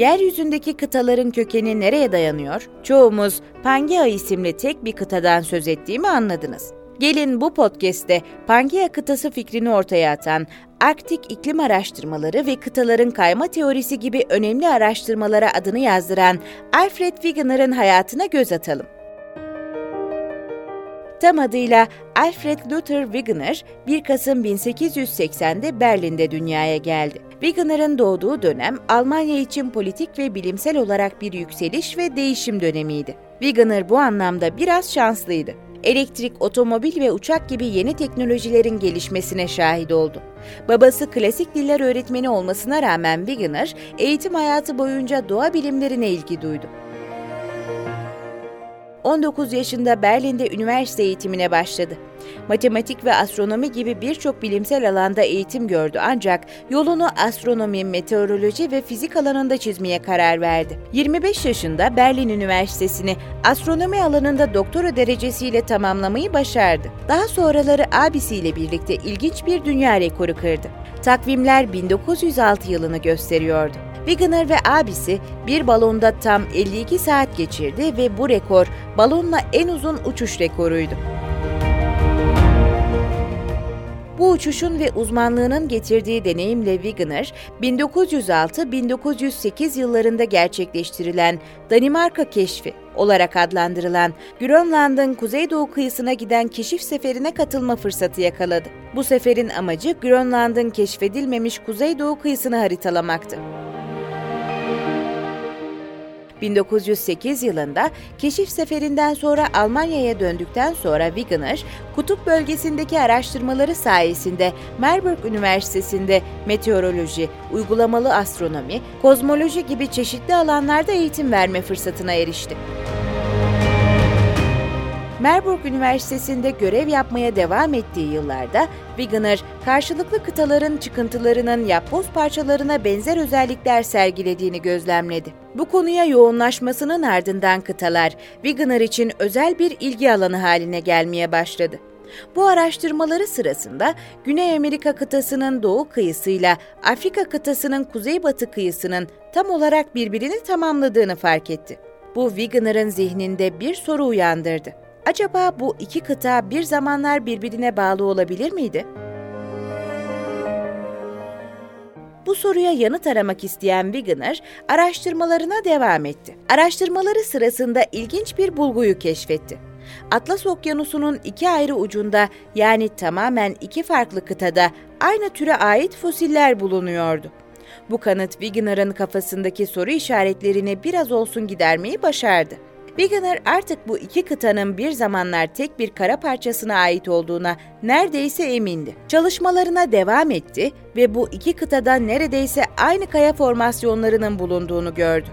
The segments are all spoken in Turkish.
Yeryüzündeki kıtaların kökeni nereye dayanıyor? Çoğumuz Pangea isimli tek bir kıtadan söz ettiğimi anladınız. Gelin bu podcast'te Pangea kıtası fikrini ortaya atan, Arktik iklim araştırmaları ve kıtaların kayma teorisi gibi önemli araştırmalara adını yazdıran Alfred Wegener'ın hayatına göz atalım. Tam adıyla Alfred Luther Wegener 1 Kasım 1880'de Berlin'de dünyaya geldi. Wegener'ın doğduğu dönem Almanya için politik ve bilimsel olarak bir yükseliş ve değişim dönemiydi. Wegener bu anlamda biraz şanslıydı. Elektrik, otomobil ve uçak gibi yeni teknolojilerin gelişmesine şahit oldu. Babası klasik diller öğretmeni olmasına rağmen Wegener, eğitim hayatı boyunca doğa bilimlerine ilgi duydu. 19 yaşında Berlin'de üniversite eğitimine başladı. Matematik ve astronomi gibi birçok bilimsel alanda eğitim gördü ancak yolunu astronomi, meteoroloji ve fizik alanında çizmeye karar verdi. 25 yaşında Berlin Üniversitesi'ni astronomi alanında doktora derecesiyle tamamlamayı başardı. Daha sonraları abisiyle birlikte ilginç bir dünya rekoru kırdı. Takvimler 1906 yılını gösteriyordu. Wegener ve abisi bir balonda tam 52 saat geçirdi ve bu rekor balonla en uzun uçuş rekoruydu. Bu uçuşun ve uzmanlığının getirdiği deneyimle Wegener, 1906-1908 yıllarında gerçekleştirilen Danimarka keşfi olarak adlandırılan Grönland'ın kuzeydoğu kıyısına giden keşif seferine katılma fırsatı yakaladı. Bu seferin amacı Grönland'ın keşfedilmemiş kuzeydoğu kıyısını haritalamaktı. 1908 yılında keşif seferinden sonra Almanya'ya döndükten sonra Wegener, kutup bölgesindeki araştırmaları sayesinde Marburg Üniversitesi'nde meteoroloji, uygulamalı astronomi, kozmoloji gibi çeşitli alanlarda eğitim verme fırsatına erişti. Marburg Üniversitesi'nde görev yapmaya devam ettiği yıllarda Wegener, karşılıklı kıtaların çıkıntılarının yapboz parçalarına benzer özellikler sergilediğini gözlemledi. Bu konuya yoğunlaşmasının ardından kıtalar, Wegener için özel bir ilgi alanı haline gelmeye başladı. Bu araştırmaları sırasında Güney Amerika kıtasının doğu kıyısıyla Afrika kıtasının kuzeybatı kıyısının tam olarak birbirini tamamladığını fark etti. Bu Wegener'ın zihninde bir soru uyandırdı. Acaba bu iki kıta bir zamanlar birbirine bağlı olabilir miydi? Bu soruya yanıt aramak isteyen Wegener araştırmalarına devam etti. Araştırmaları sırasında ilginç bir bulguyu keşfetti. Atlas Okyanusu'nun iki ayrı ucunda yani tamamen iki farklı kıtada aynı türe ait fosiller bulunuyordu. Bu kanıt Wegener'ın kafasındaki soru işaretlerini biraz olsun gidermeyi başardı. Wegener artık bu iki kıtanın bir zamanlar tek bir kara parçasına ait olduğuna neredeyse emindi. Çalışmalarına devam etti ve bu iki kıtada neredeyse aynı kaya formasyonlarının bulunduğunu gördü.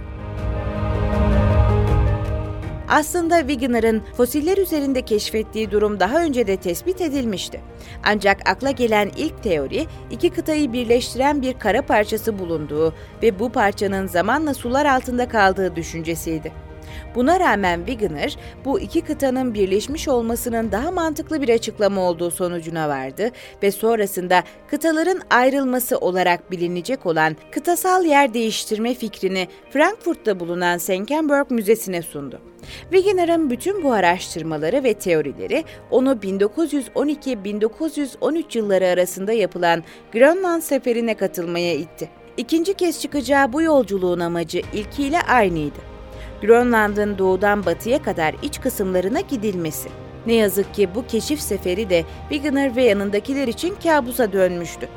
Aslında Wegener'ın fosiller üzerinde keşfettiği durum daha önce de tespit edilmişti. Ancak akla gelen ilk teori, iki kıtayı birleştiren bir kara parçası bulunduğu ve bu parçanın zamanla sular altında kaldığı düşüncesiydi. Buna rağmen Wegener, bu iki kıtanın birleşmiş olmasının daha mantıklı bir açıklama olduğu sonucuna vardı ve sonrasında kıtaların ayrılması olarak bilinecek olan kıtasal yer değiştirme fikrini Frankfurt'ta bulunan Senckenberg Müzesi'ne sundu. Wegener'ın bütün bu araştırmaları ve teorileri onu 1912-1913 yılları arasında yapılan Grönland seferine katılmaya itti. İkinci kez çıkacağı bu yolculuğun amacı ilkiyle aynıydı. Grönland'ın doğudan batıya kadar iç kısımlarına gidilmesi. Ne yazık ki bu keşif seferi de Wegener ve yanındakiler için kabusa dönmüştü.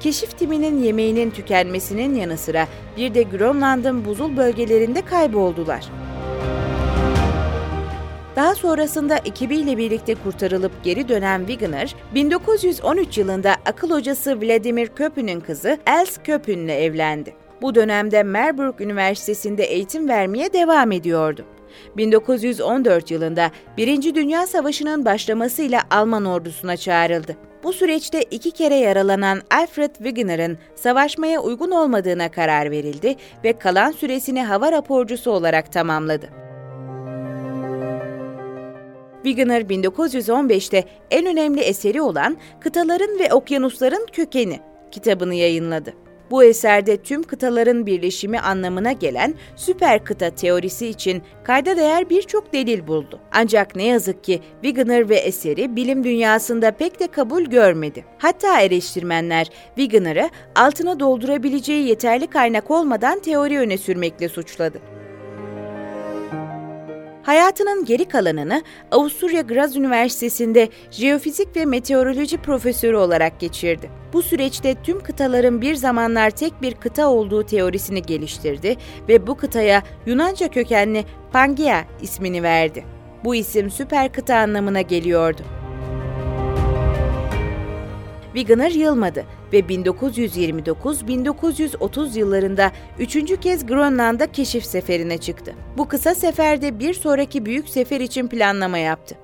Keşif timinin yemeğinin tükenmesinin yanı sıra bir de Grönland'ın buzul bölgelerinde kayboldular. Daha sonrasında ekibiyle birlikte kurtarılıp geri dönen Wegener, 1913 yılında akıl hocası Vladimir Köpün'ün kızı Els Köpün'le evlendi. Bu dönemde Marburg Üniversitesi'nde eğitim vermeye devam ediyordu. 1914 yılında Birinci Dünya Savaşı'nın başlamasıyla Alman ordusuna çağrıldı. Bu süreçte iki kere yaralanan Alfred Wegener'ın savaşmaya uygun olmadığına karar verildi ve kalan süresini hava raporcusu olarak tamamladı. Wegener 1915'te en önemli eseri olan Kıtaların ve Okyanusların Kökeni kitabını yayınladı. Bu eserde tüm kıtaların birleşimi anlamına gelen süper kıta teorisi için kayda değer birçok delil buldu. Ancak ne yazık ki Wegener ve eseri bilim dünyasında pek de kabul görmedi. Hatta eleştirmenler Wegener'ı altına doldurabileceği yeterli kaynak olmadan teori öne sürmekle suçladı. Hayatının geri kalanını Avusturya Graz Üniversitesi'nde jeofizik ve meteoroloji profesörü olarak geçirdi. Bu süreçte tüm kıtaların bir zamanlar tek bir kıta olduğu teorisini geliştirdi ve bu kıtaya Yunanca kökenli Pangea ismini verdi. Bu isim süper kıta anlamına geliyordu. Wegener yılmadı ve 1929-1930 yıllarında üçüncü kez Grönland'a keşif seferine çıktı. Bu kısa seferde bir sonraki büyük sefer için planlama yaptı.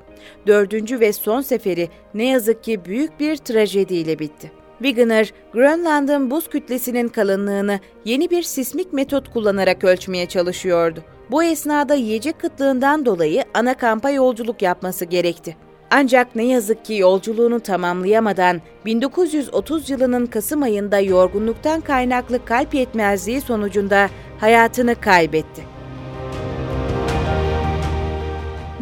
Dördüncü ve son seferi ne yazık ki büyük bir trajediyle bitti. Wegener, Grönland'ın buz kütlesinin kalınlığını yeni bir sismik metot kullanarak ölçmeye çalışıyordu. Bu esnada yiyecek kıtlığından dolayı ana kampa yolculuk yapması gerekti. Ancak ne yazık ki yolculuğunu tamamlayamadan 1930 yılının Kasım ayında yorgunluktan kaynaklı kalp yetmezliği sonucunda hayatını kaybetti.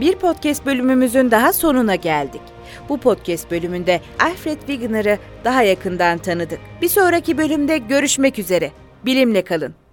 Bir podcast bölümümüzün daha sonuna geldik. Bu podcast bölümünde Alfred Wegener'ı daha yakından tanıdık. Bir sonraki bölümde görüşmek üzere. Bilimle kalın.